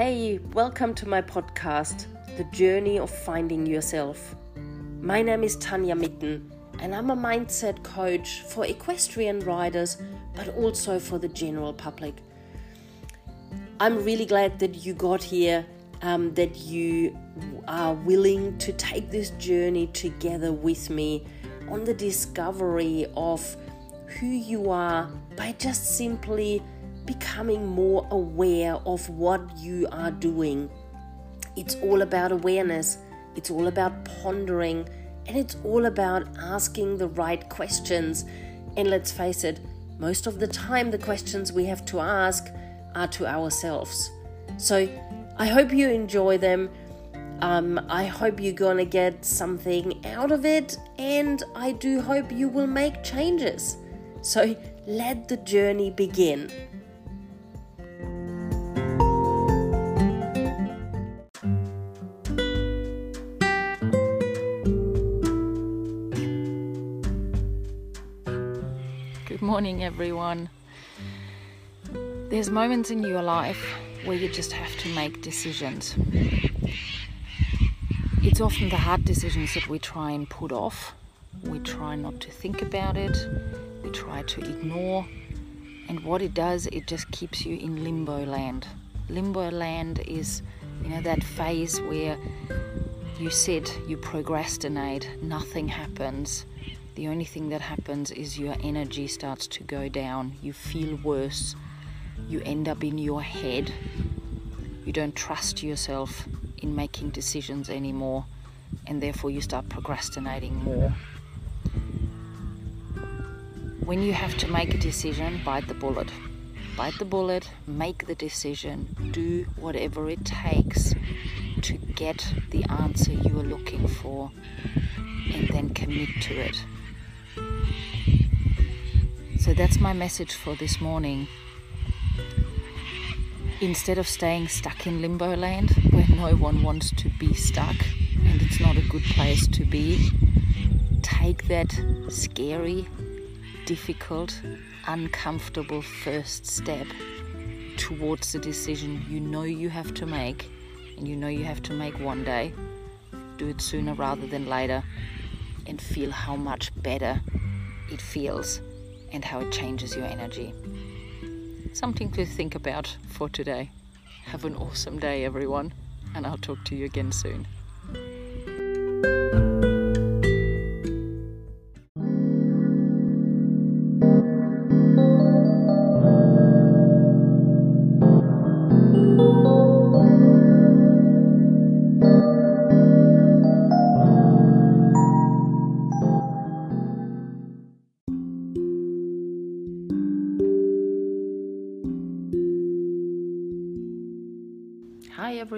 Hey, welcome to my podcast, The Journey of Finding Yourself. My name is Tanya Mitten, and I'm a mindset coach for equestrian riders, but also for the general public. I'm really glad that you got here, um, that you are willing to take this journey together with me on the discovery of who you are by just simply becoming more aware of what you are doing. It's all about awareness, it's all about pondering, and it's all about asking the right questions. And let's face it, most of the time, the questions we have to ask are to ourselves. So I hope you enjoy them. Um, I hope you're gonna get something out of it, and I do hope you will make changes. So let the journey begin. Morning, everyone. There's moments in your life where you just have to make decisions. It's often the hard decisions that we try and put off. We try not to think about it, we try to ignore, and what it does, it just keeps you in limbo land. Limbo land is, you know, that phase where you sit, you procrastinate, nothing happens the only thing that happens is your energy starts to go down. You feel worse. You end up in your head. You don't trust yourself in making decisions anymore, and therefore you start procrastinating more. When you have to make a decision, bite the bullet. Bite the bullet, make the decision, do whatever it takes to get the answer you are looking for, and then commit to it. So that's my message for this morning. Instead of staying stuck in limbo land where no one wants to be stuck and it's not a good place to be, take that scary, difficult, uncomfortable first step towards the decision you know you have to make and you know you have to make one day. Do it sooner rather than later and feel how much better it feels and how it changes your energy. Something to think about for today. Have an awesome day, everyone, and I'll talk to you again soon.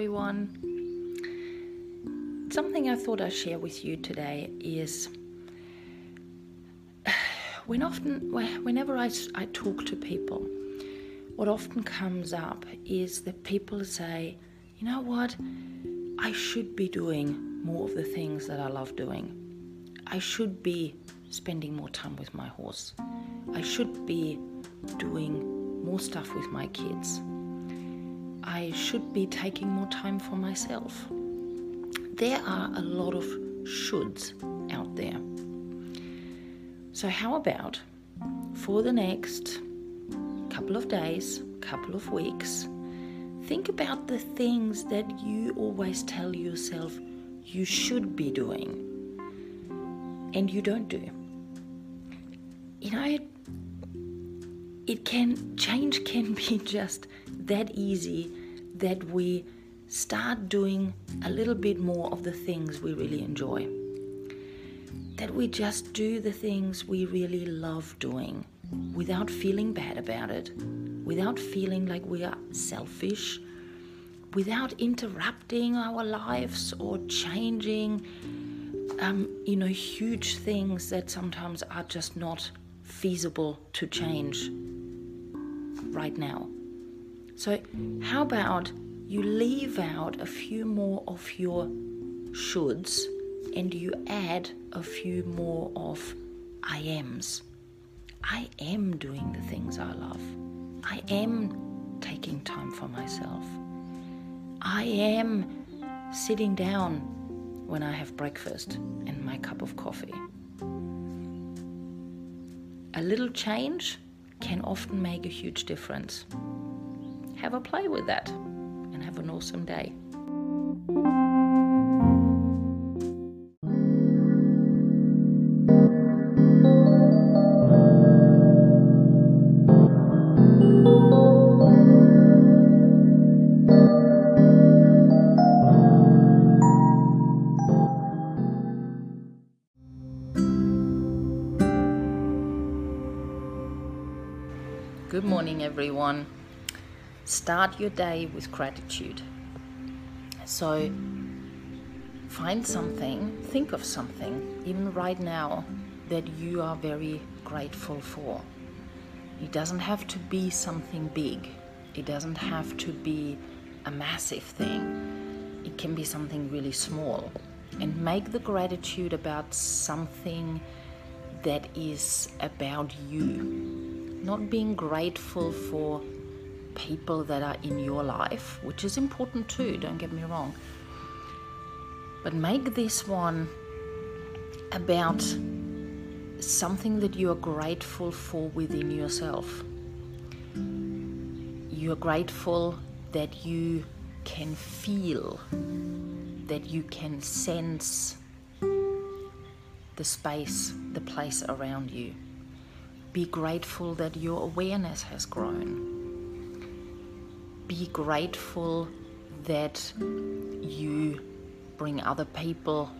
Everyone. Something I thought I'd share with you today is when often whenever I, I talk to people, what often comes up is that people say, you know what, I should be doing more of the things that I love doing. I should be spending more time with my horse. I should be doing more stuff with my kids. I should be taking more time for myself. There are a lot of shoulds out there. So, how about for the next couple of days, couple of weeks, think about the things that you always tell yourself you should be doing and you don't do. You know, it, it can change can be just that easy that we start doing a little bit more of the things we really enjoy. That we just do the things we really love doing without feeling bad about it, without feeling like we are selfish, without interrupting our lives or changing, um, you know, huge things that sometimes are just not feasible to change right now. So, how about you leave out a few more of your shoulds and you add a few more of I ams? I am doing the things I love. I am taking time for myself. I am sitting down when I have breakfast and my cup of coffee. A little change can often make a huge difference. Have a play with that and have an awesome day. Good morning, everyone. Start your day with gratitude. So, find something, think of something, even right now, that you are very grateful for. It doesn't have to be something big, it doesn't have to be a massive thing, it can be something really small. And make the gratitude about something that is about you not being grateful for people that are in your life, which is important too, don't get me wrong. But make this one about something that you are grateful for within yourself. You're grateful that you can feel, that you can sense the space, the place around you be grateful that your awareness has grown. Be grateful that you bring other people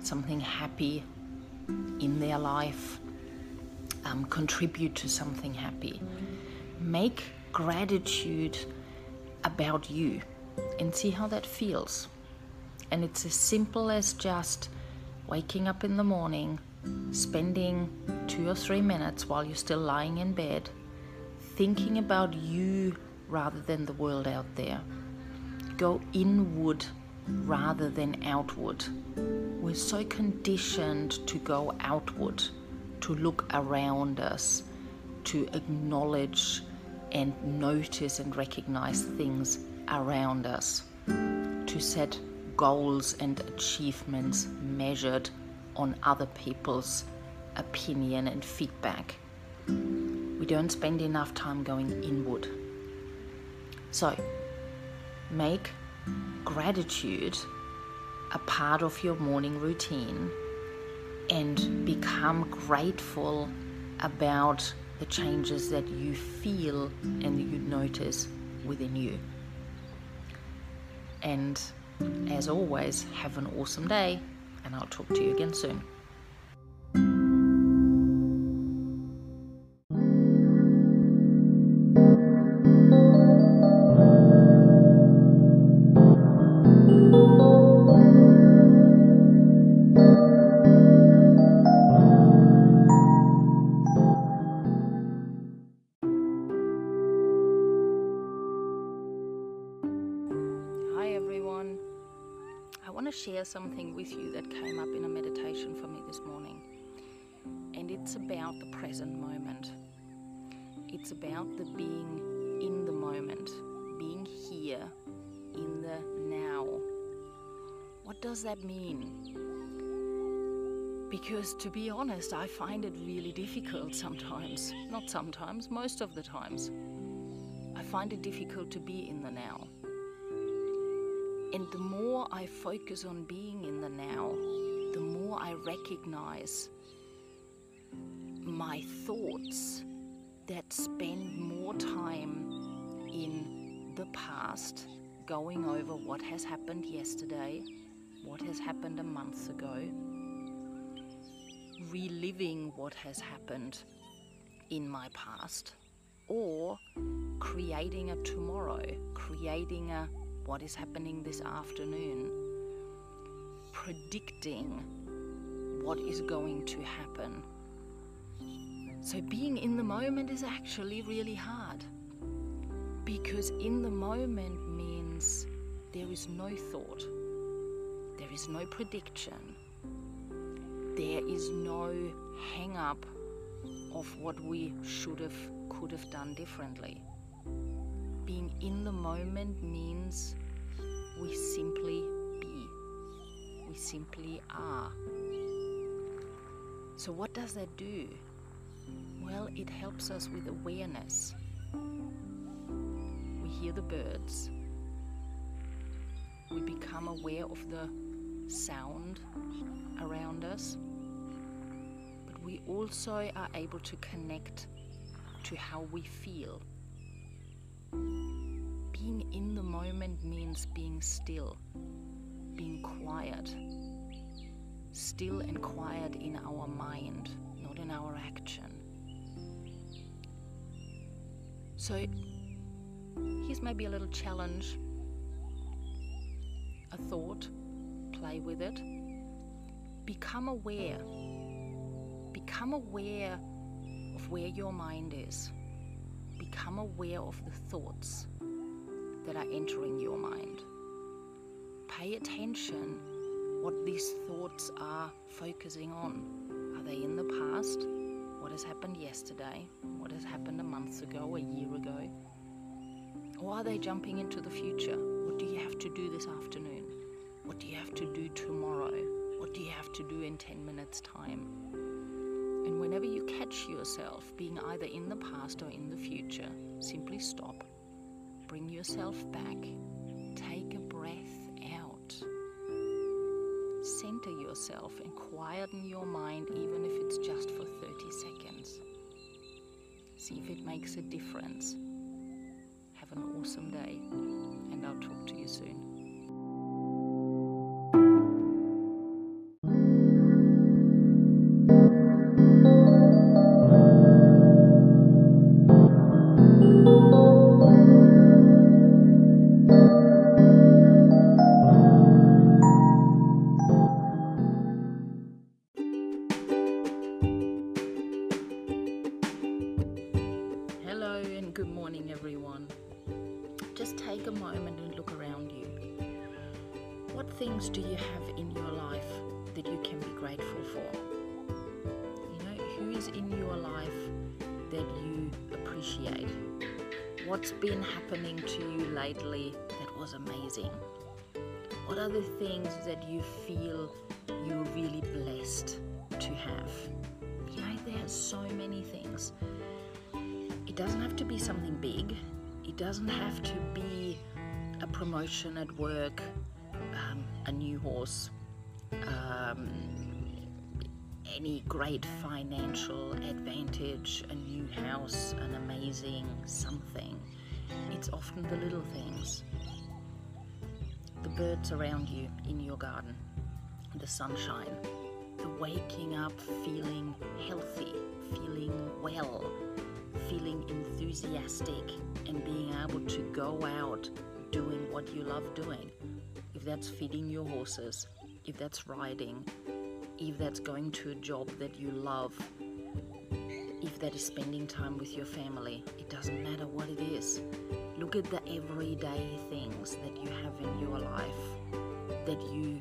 something happy in their life, um, contribute to something happy. Make gratitude about you and see how that feels. And it's as simple as just waking up in the morning, spending two or three minutes while you're still lying in bed, thinking about you rather than the world out there. Go inward rather than outward. We're so conditioned to go outward, to look around us, to acknowledge and notice and recognize things around us, to set goals and achievements measured on other people's opinion and feedback. We don't spend enough time going inward. So, make gratitude a part of your morning routine and become grateful about the changes that you feel and you notice within you. And as always, have an awesome day and I'll talk to you again soon. Something with you that came up in a meditation for me this morning. And it's about the present moment. It's about the being in the moment, being here in the now. What does that mean? Because to be honest, I find it really difficult sometimes. Not sometimes, most of the times. I find it difficult to be in the now. And the more I focus on being in the now, the more I recognize my thoughts that spend more time in the past, going over what has happened yesterday, what has happened a month ago, reliving what has happened in my past, or creating a tomorrow, creating a what is happening this afternoon, predicting what is going to happen. So, being in the moment is actually really hard because in the moment means there is no thought, there is no prediction, there is no hang up of what we should have, could have done differently being in the moment means we simply be. We simply are. So, what does that do? Well, it helps us with awareness. We hear the birds. We become aware of the sound around us. But we also are able to connect to how we feel. Being in the moment means being still, being quiet. Still and quiet in our mind, not in our action. So, here's maybe a little challenge a thought, play with it. Become aware. Become aware of where your mind is. Become aware of the thoughts that are entering your mind. Pay attention what these thoughts are focusing on. Are they in the past? What has happened yesterday? What has happened a month ago, a year ago? Or are they jumping into the future? What do you have to do this afternoon? What do you have to do tomorrow? What do you have to do in 10 minutes' time? And whenever you catch yourself being either in the past or in the future, simply stop, bring yourself back, take a breath out, center yourself, and quieten your mind, even if it's just for 30 seconds. See if it makes a difference. Have an awesome day, and I'll talk to you soon. Something. It's often the little things. The birds around you in your garden, the sunshine, the waking up feeling healthy, feeling well, feeling enthusiastic and being able to go out doing what you love doing. If that's feeding your horses, if that's riding, if that's going to a job that you love, that is spending time with your family, it doesn't matter what it is. Look at the everyday things that you have in your life that you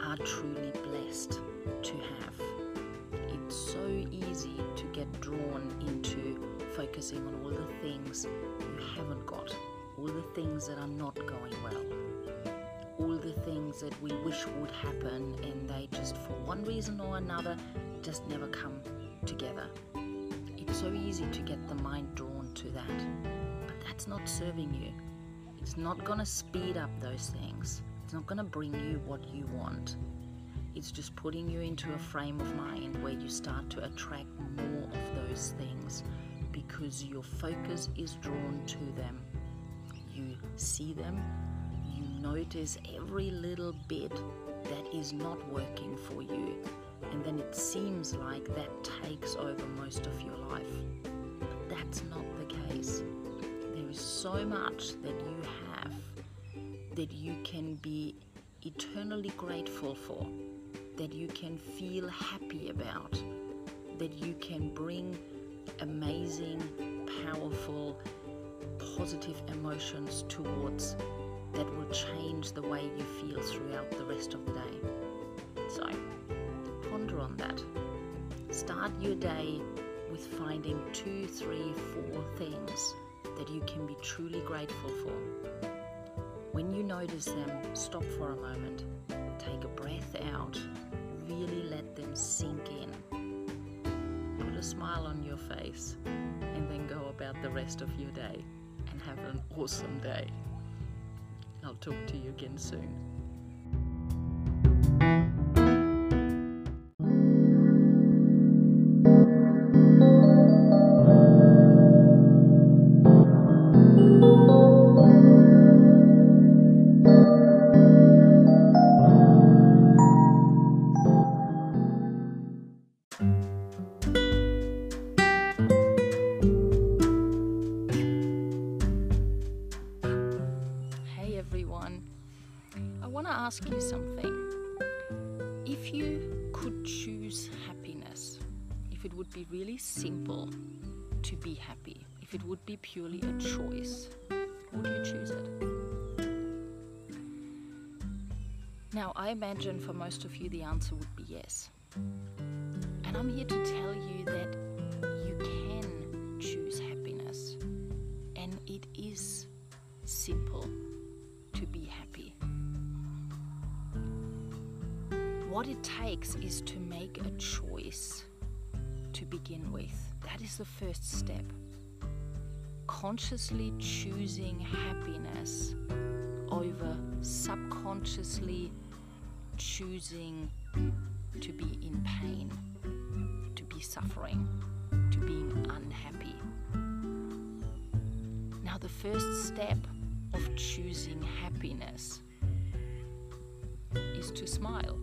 are truly blessed to have. It's so easy to get drawn into focusing on all the things you haven't got, all the things that are not going well, all the things that we wish would happen and they just, for one reason or another, just never come together. So easy to get the mind drawn to that, but that's not serving you. It's not going to speed up those things, it's not going to bring you what you want. It's just putting you into a frame of mind where you start to attract more of those things because your focus is drawn to them. You see them, you notice every little bit that is not working for you, and then it seems like that takes over most of your life. But that's not the case. There is so much that you have that you can be eternally grateful for, that you can feel happy about, that you can bring amazing, powerful, positive emotions towards that will change the way you feel throughout the rest of the day. Your day with finding two, three, four things that you can be truly grateful for. When you notice them, stop for a moment, take a breath out, really let them sink in. Put a smile on your face, and then go about the rest of your day and have an awesome day. I'll talk to you again soon. If it would be purely a choice, would you choose it? Now, I imagine for most of you the answer would be yes. And I'm here to tell you that you can choose happiness, and it is simple to be happy. What it takes is to make a choice to begin with. That is the first step. Consciously choosing happiness over subconsciously choosing to be in pain, to be suffering, to being unhappy. Now, the first step of choosing happiness is to smile.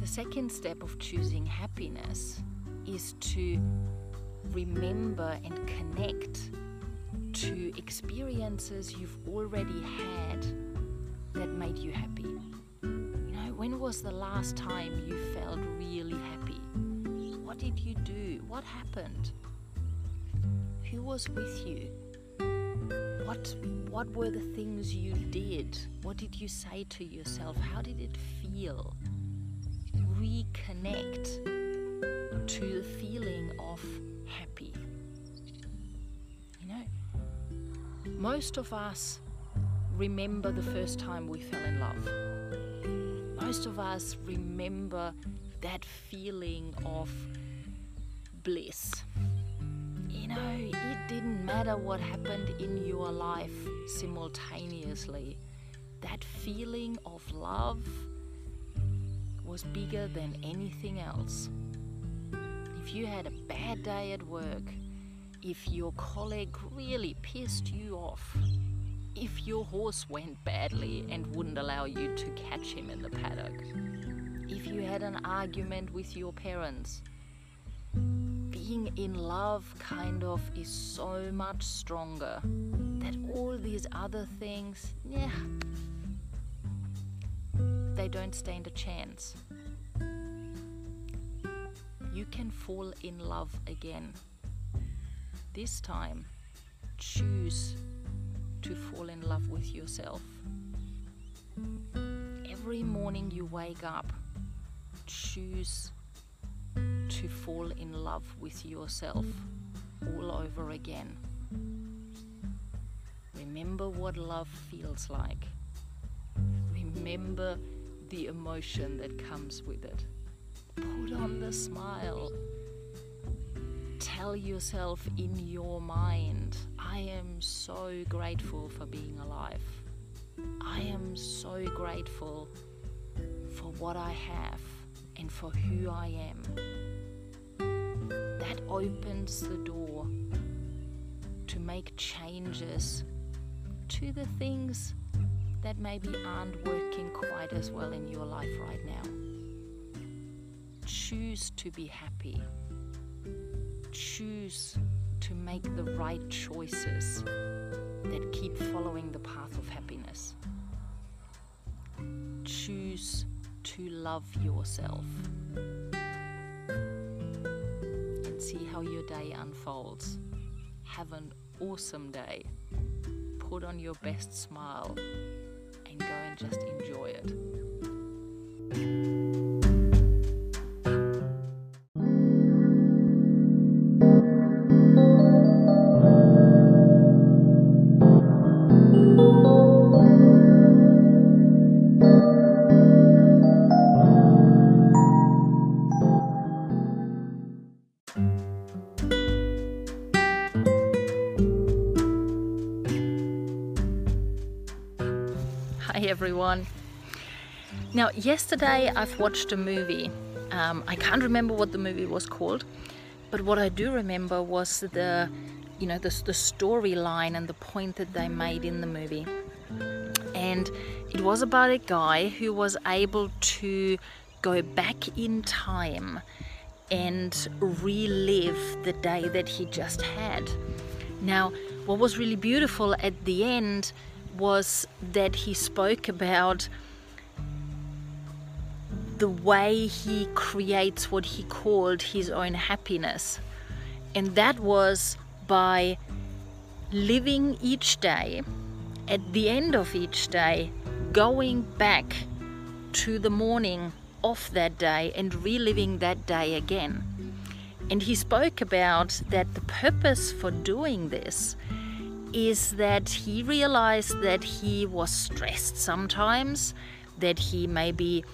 The second step of choosing happiness is to remember and connect to experiences you've already had that made you happy. You know, when was the last time you felt really happy? What did you do? What happened? Who was with you? What what were the things you did? What did you say to yourself? How did it feel? Reconnect to the feeling of happy. You know, most of us remember the first time we fell in love. Most of us remember that feeling of bliss. You know, it didn't matter what happened in your life simultaneously. That feeling of love was bigger than anything else. If you had a bad day at work, if your colleague really pissed you off, if your horse went badly and wouldn't allow you to catch him in the paddock, if you had an argument with your parents, being in love kind of is so much stronger that all these other things, yeah, they don't stand a chance. You can fall in love again. This time, choose to fall in love with yourself. Every morning you wake up, choose to fall in love with yourself all over again. Remember what love feels like. Remember the emotion that comes with it. Put on the smile. Tell yourself in your mind, I am so grateful for being alive. I am so grateful for what I have and for who I am. That opens the door to make changes to the things that maybe aren't working quite as well in your life right now. Choose to be happy. Choose to make the right choices that keep following the path of happiness. Choose to love yourself and see how your day unfolds. Have an awesome day. Put on your best smile and go and just enjoy it. Now, yesterday I've watched a movie. Um, I can't remember what the movie was called, but what I do remember was the, you know, the, the storyline and the point that they made in the movie. And it was about a guy who was able to go back in time and relive the day that he just had. Now, what was really beautiful at the end was that he spoke about the way he creates what he called his own happiness. And that was by living each day, at the end of each day, going back to the morning of that day and reliving that day again. And he spoke about that the purpose for doing this is that he realized that he was stressed sometimes, that he maybe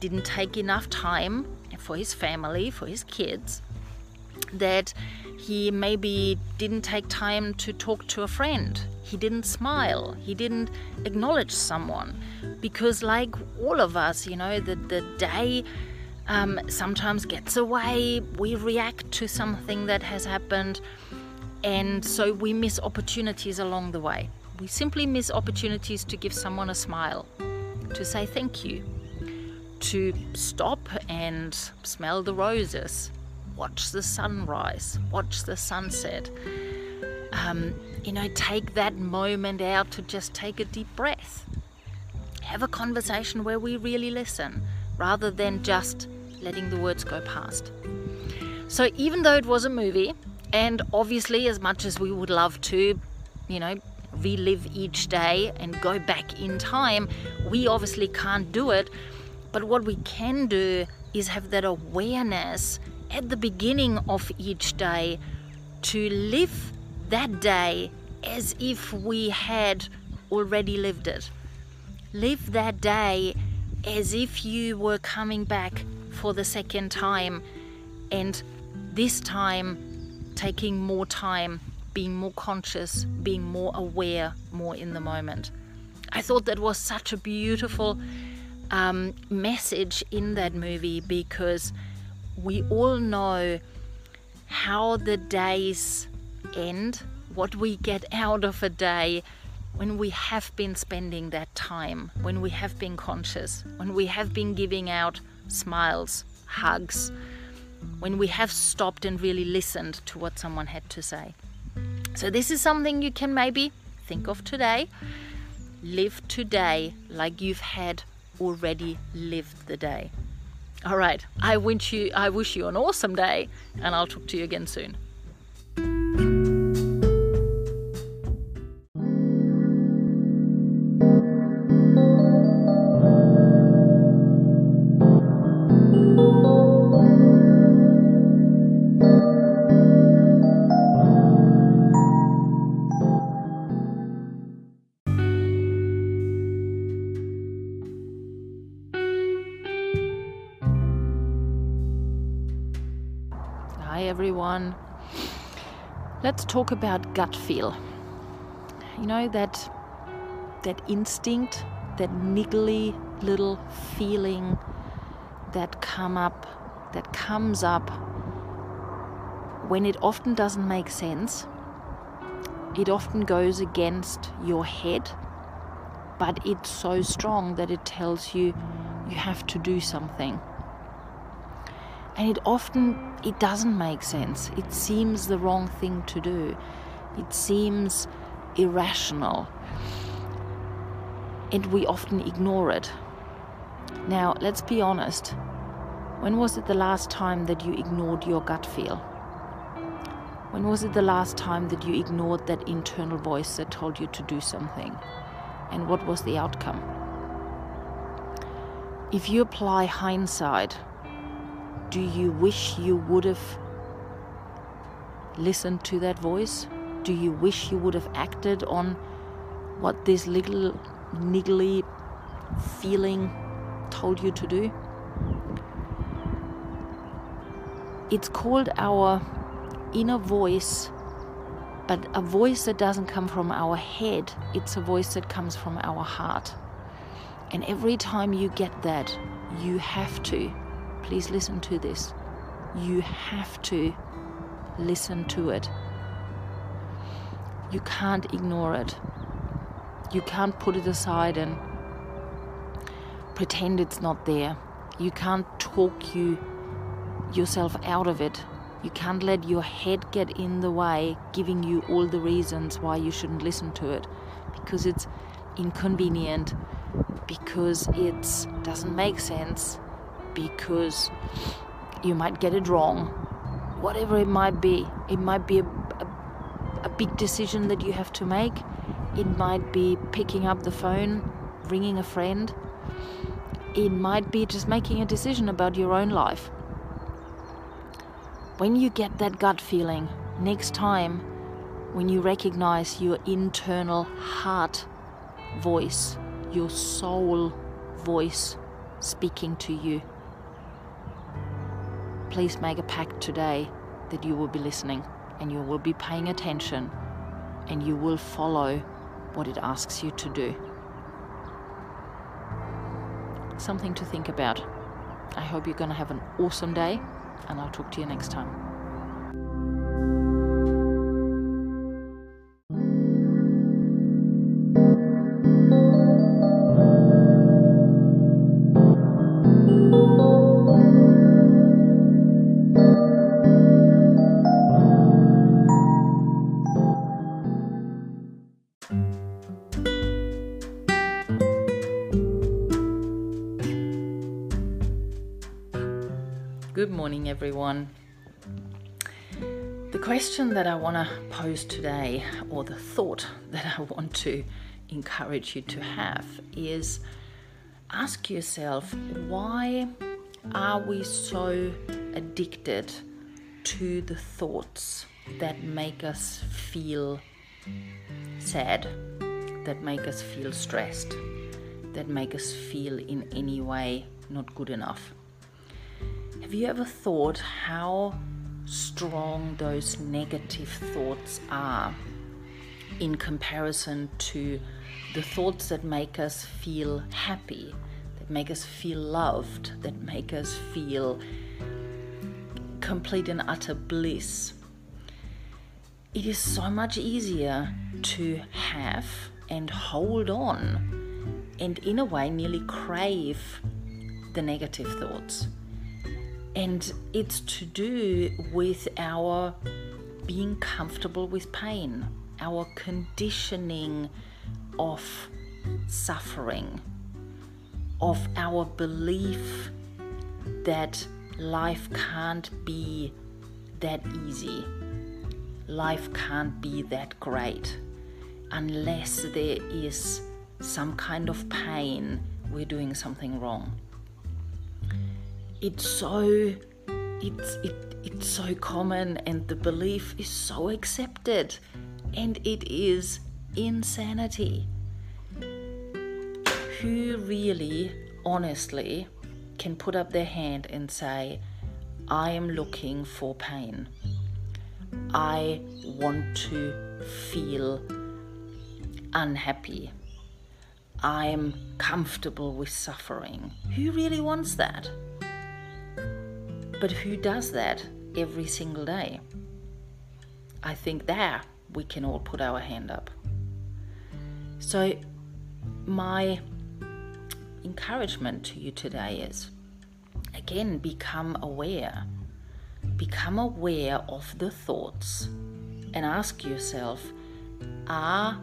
didn't take enough time for his family, for his kids, that he maybe didn't take time to talk to a friend, he didn't smile, he didn't acknowledge someone. Because, like all of us, you know, the, the day um, sometimes gets away, we react to something that has happened. And so we miss opportunities along the way. We simply miss opportunities to give someone a smile, to say thank you, to stop and smell the roses, watch the sunrise, watch the sunset. Um, you know, take that moment out to just take a deep breath. Have a conversation where we really listen rather than just letting the words go past. So, even though it was a movie, and obviously, as much as we would love to, you know, relive each day and go back in time, we obviously can't do it. But what we can do is have that awareness at the beginning of each day to live that day as if we had already lived it. Live that day as if you were coming back for the second time, and this time taking more time, being more conscious, being more aware, more in the moment. I thought that was such a beautiful um, message in that movie because we all know how the days end, what we get out of a day when we have been spending that time, when we have been conscious, when we have been giving out smiles, hugs when we have stopped and really listened to what someone had to say. So, this is something you can maybe think of today. Live today like you've had already lived the day. All right, I wish you I wish you an awesome day and I'll talk to you again soon. Everyone. Let's talk about gut feel. You know that that instinct, that niggly little feeling that come up that comes up when it often doesn't make sense. It often goes against your head, but it's so strong that it tells you you have to do something and it often it doesn't make sense. It seems the wrong thing to do. It seems irrational. And we often ignore it. Now let's be honest. When was it the last time that you ignored your gut feel? When was it the last time that you ignored that internal voice that told you to do something? And what was the outcome? If you apply hindsight do you wish you would have listened to that voice? Do you wish you would have acted on what this little niggly feeling told you to do? It's called our inner voice, but a voice that doesn't come from our head, it's a voice that comes from our heart. And every time you get that, you have to, please listen to this, you have to listen to it. You can't ignore it. You can't put it aside and pretend it's not there. You can't talk you yourself out of it. You can't let your head get in the way, giving you all the reasons why you shouldn't listen to it because it's inconvenient, because it doesn't make sense, because you might get it wrong. Whatever it might be, it might be a, a, a big decision that you have to make. It might be picking up the phone, ringing a friend. It might be just making a decision about your own life. When you get that gut feeling, next time, when you recognize your internal heart voice, your soul voice speaking to you, please make a pact today that you will be listening and you will be paying attention and you will follow what it asks you to do. Something to think about. I hope you're going to have an awesome day, and I'll talk to you next time. Everyone. The question that I want to pose today, or the thought that I want to encourage you to have, is ask yourself why are we so addicted to the thoughts that make us feel sad, that make us feel stressed, that make us feel in any way not good enough? Have you ever thought how strong those negative thoughts are in comparison to the thoughts that make us feel happy, that make us feel loved, that make us feel complete and utter bliss? It is so much easier to have and hold on and, in a way, nearly crave the negative thoughts and it's to do with our being comfortable with pain, our conditioning of suffering, of our belief that life can't be that easy, life can't be that great unless there is some kind of pain, we're doing something wrong it's so it's it, it's so common and the belief is so accepted and it is insanity. Who really honestly can put up their hand and say i am looking for pain. I want to feel unhappy. I am comfortable with suffering. Who really wants that but who does that every single day? I think there we can all put our hand up. So, my encouragement to you today is again, become aware. Become aware of the thoughts and ask yourself are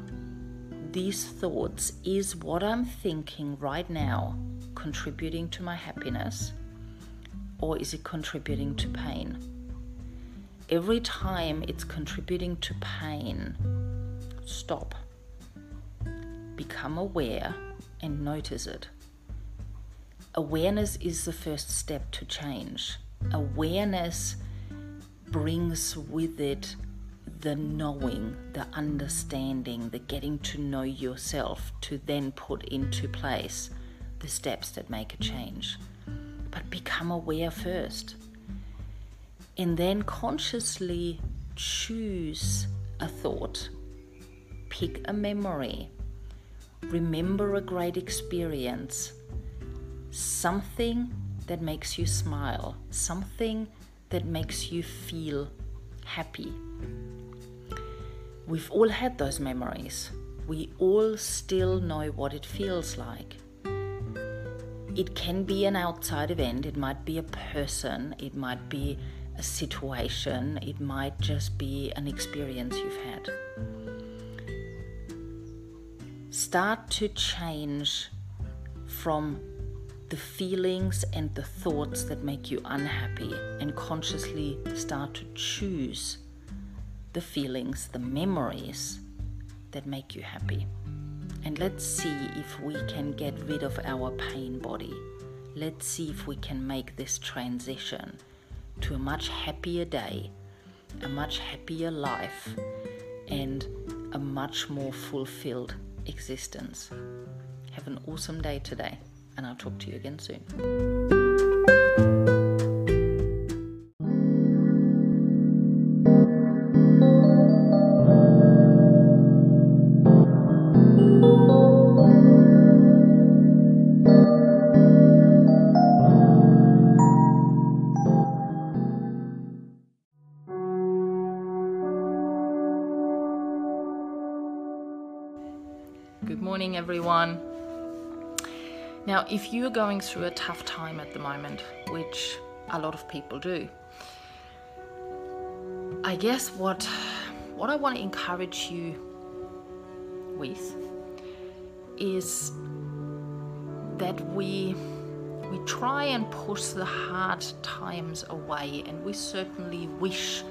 these thoughts, is what I'm thinking right now contributing to my happiness? Or is it contributing to pain? Every time it's contributing to pain, stop. Become aware and notice it. Awareness is the first step to change. Awareness brings with it the knowing, the understanding, the getting to know yourself to then put into place the steps that make a change but become aware first. And then consciously choose a thought, pick a memory, remember a great experience, something that makes you smile, something that makes you feel happy. We've all had those memories. We all still know what it feels like. It can be an outside event, it might be a person, it might be a situation, it might just be an experience you've had. Start to change from the feelings and the thoughts that make you unhappy and consciously start to choose the feelings, the memories that make you happy. And let's see if we can get rid of our pain body. Let's see if we can make this transition to a much happier day, a much happier life, and a much more fulfilled existence. Have an awesome day today, and I'll talk to you again soon. Everyone. Now, if you're going through a tough time at the moment, which a lot of people do, I guess what what I want to encourage you with is that we we try and push the hard times away and we certainly wish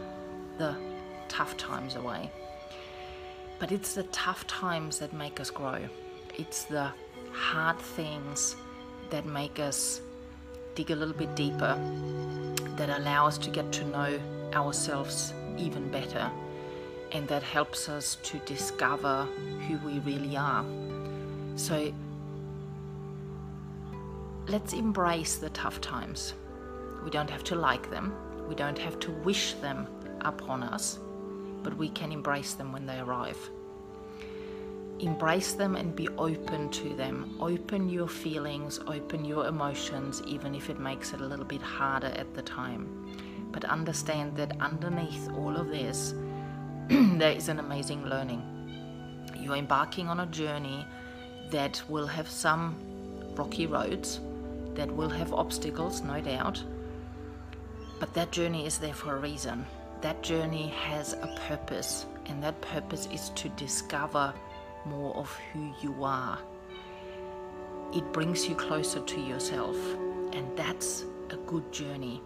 the tough times away. But it's the tough times that make us grow. It's the hard things that make us dig a little bit deeper, that allow us to get to know ourselves even better, and that helps us to discover who we really are. So let's embrace the tough times. We don't have to like them, we don't have to wish them upon us but we can embrace them when they arrive. Embrace them and be open to them. Open your feelings, open your emotions, even if it makes it a little bit harder at the time. But understand that underneath all of this, there is an amazing learning. You're embarking on a journey that will have some rocky roads, that will have obstacles, no doubt. But that journey is there for a reason that journey has a purpose, and that purpose is to discover more of who you are. It brings you closer to yourself, and that's a good journey.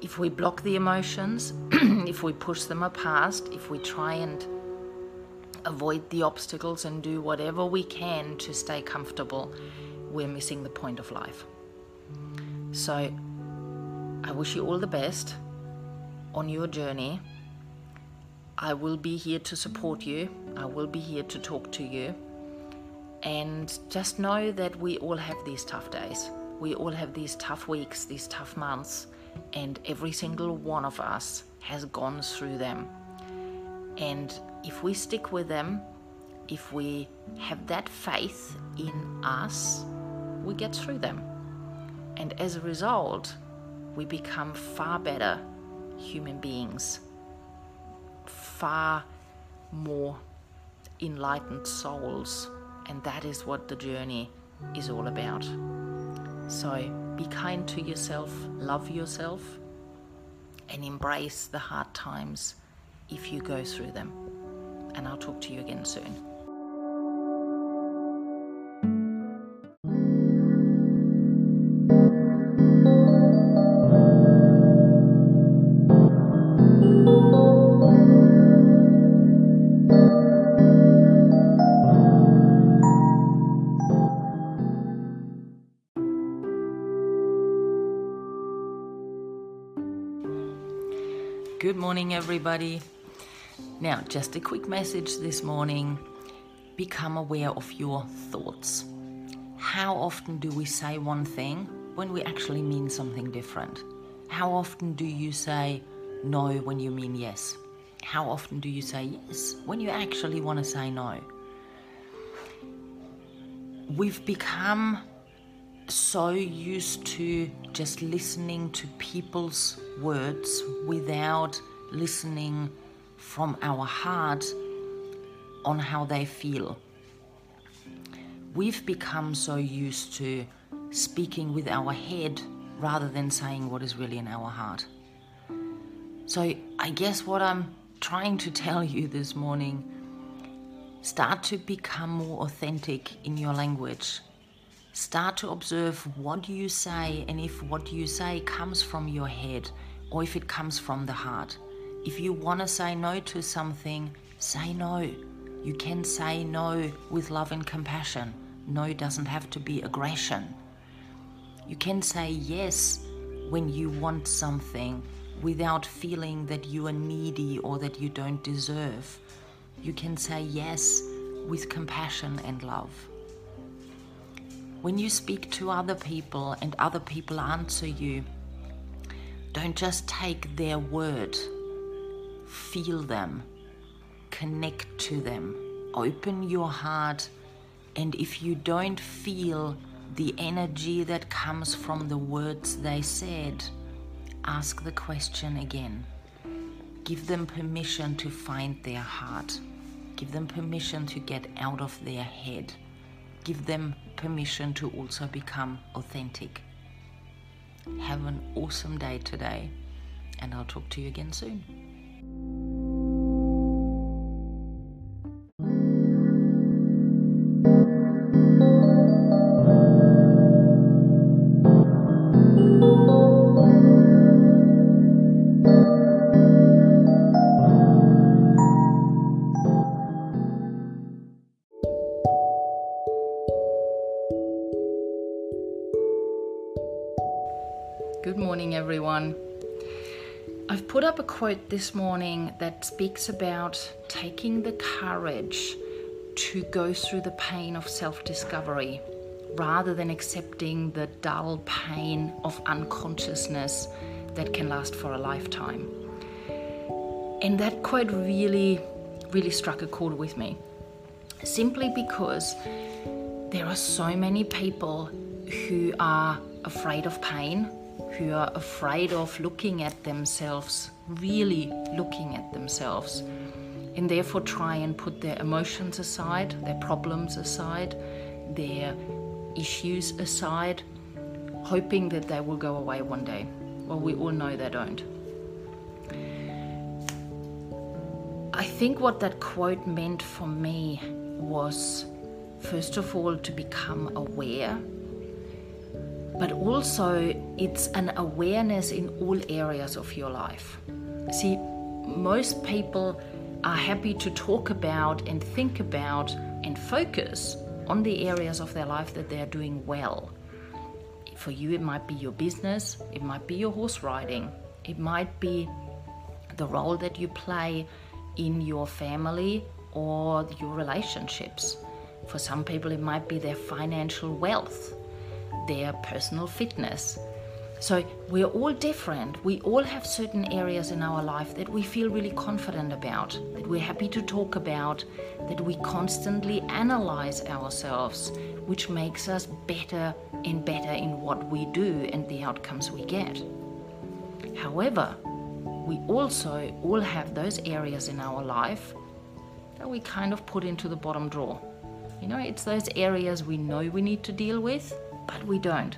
If we block the emotions, if we push them past, if we try and avoid the obstacles and do whatever we can to stay comfortable, we're missing the point of life. So, I wish you all the best on your journey. I will be here to support you. I will be here to talk to you. And just know that we all have these tough days. We all have these tough weeks, these tough months, and every single one of us has gone through them. And if we stick with them, if we have that faith in us, we get through them. And as a result, we become far better human beings, far more enlightened souls, and that is what the journey is all about. So be kind to yourself, love yourself, and embrace the hard times if you go through them. And I'll talk to you again soon. Morning, everybody. Now, just a quick message this morning become aware of your thoughts. How often do we say one thing when we actually mean something different? How often do you say no when you mean yes? How often do you say yes when you actually want to say no? we've become so used to just listening to people's words without listening from our heart on how they feel. We've become so used to speaking with our head rather than saying what is really in our heart. So, I guess what I'm trying to tell you this morning start to become more authentic in your language Start to observe what you say and if what you say comes from your head or if it comes from the heart. If you want to say no to something, say no. You can say no with love and compassion. No doesn't have to be aggression. You can say yes when you want something without feeling that you are needy or that you don't deserve. You can say yes with compassion and love. When you speak to other people and other people answer you, don't just take their word, feel them, connect to them, open your heart, and if you don't feel the energy that comes from the words they said, ask the question again. Give them permission to find their heart. Give them permission to get out of their head give them permission to also become authentic. Have an awesome day today, and I'll talk to you again soon. Good morning, everyone. I've put up a quote this morning that speaks about taking the courage to go through the pain of self discovery rather than accepting the dull pain of unconsciousness that can last for a lifetime. And that quote really, really struck a chord with me. Simply because there are so many people who are afraid of pain who are afraid of looking at themselves, really looking at themselves, and therefore try and put their emotions aside, their problems aside, their issues aside, hoping that they will go away one day. Well, we all know they don't. I think what that quote meant for me was, first of all, to become aware but also it's an awareness in all areas of your life. See, most people are happy to talk about and think about and focus on the areas of their life that they are doing well. For you, it might be your business, it might be your horse riding, it might be the role that you play in your family or your relationships. For some people, it might be their financial wealth their personal fitness. So we're all different. We all have certain areas in our life that we feel really confident about, that we're happy to talk about, that we constantly analyze ourselves, which makes us better and better in what we do and the outcomes we get. However, we also all have those areas in our life that we kind of put into the bottom drawer. You know, it's those areas we know we need to deal with, but we don't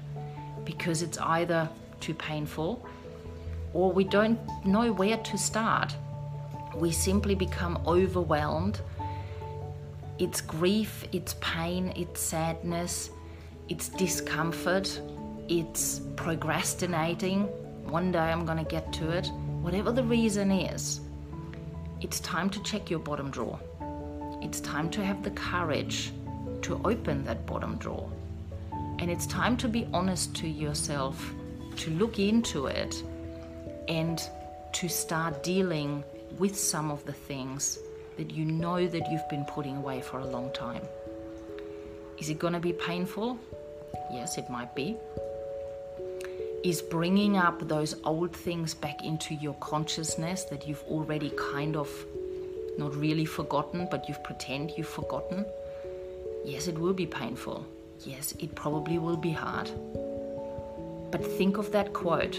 because it's either too painful or we don't know where to start. We simply become overwhelmed. It's grief, it's pain, it's sadness, it's discomfort, it's procrastinating. One day I'm going to get to it. Whatever the reason is, it's time to check your bottom drawer. It's time to have the courage to open that bottom drawer and it's time to be honest to yourself, to look into it, and to start dealing with some of the things that you know that you've been putting away for a long time. Is it going to be painful? Yes, it might be. Is bringing up those old things back into your consciousness that you've already kind of not really forgotten, but you've pretend you've forgotten? Yes, it will be painful yes, it probably will be hard. But think of that quote.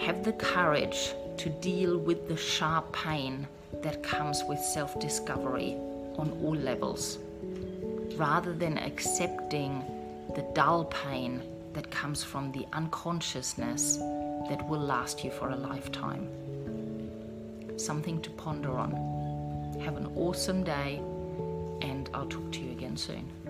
Have the courage to deal with the sharp pain that comes with self discovery on all levels, rather than accepting the dull pain that comes from the unconsciousness that will last you for a lifetime. Something to ponder on. Have an awesome day, and I'll talk to you again soon.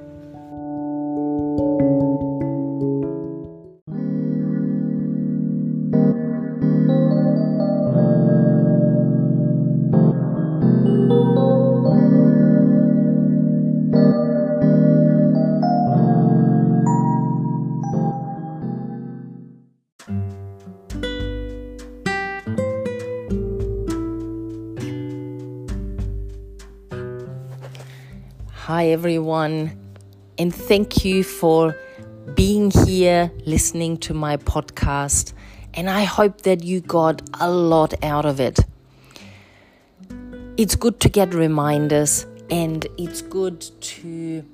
Hi, everyone, and thank you for being here listening to my podcast. And I hope that you got a lot out of it. It's good to get reminders, and it's good to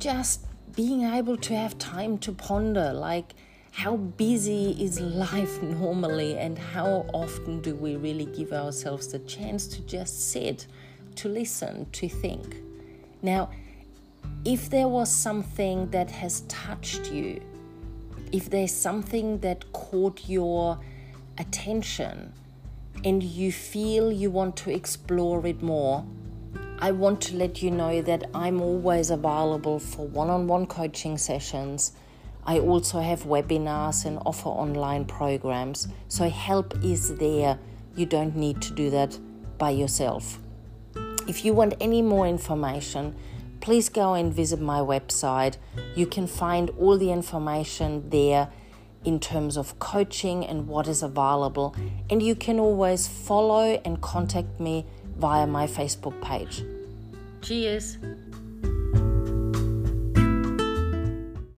just being able to have time to ponder like, how busy is life normally, and how often do we really give ourselves the chance to just sit, to listen, to think? Now, if there was something that has touched you, if there's something that caught your attention and you feel you want to explore it more, I want to let you know that I'm always available for one on one coaching sessions. I also have webinars and offer online programs. So, help is there. You don't need to do that by yourself. If you want any more information, please go and visit my website. You can find all the information there in terms of coaching and what is available. And you can always follow and contact me via my Facebook page. Cheers!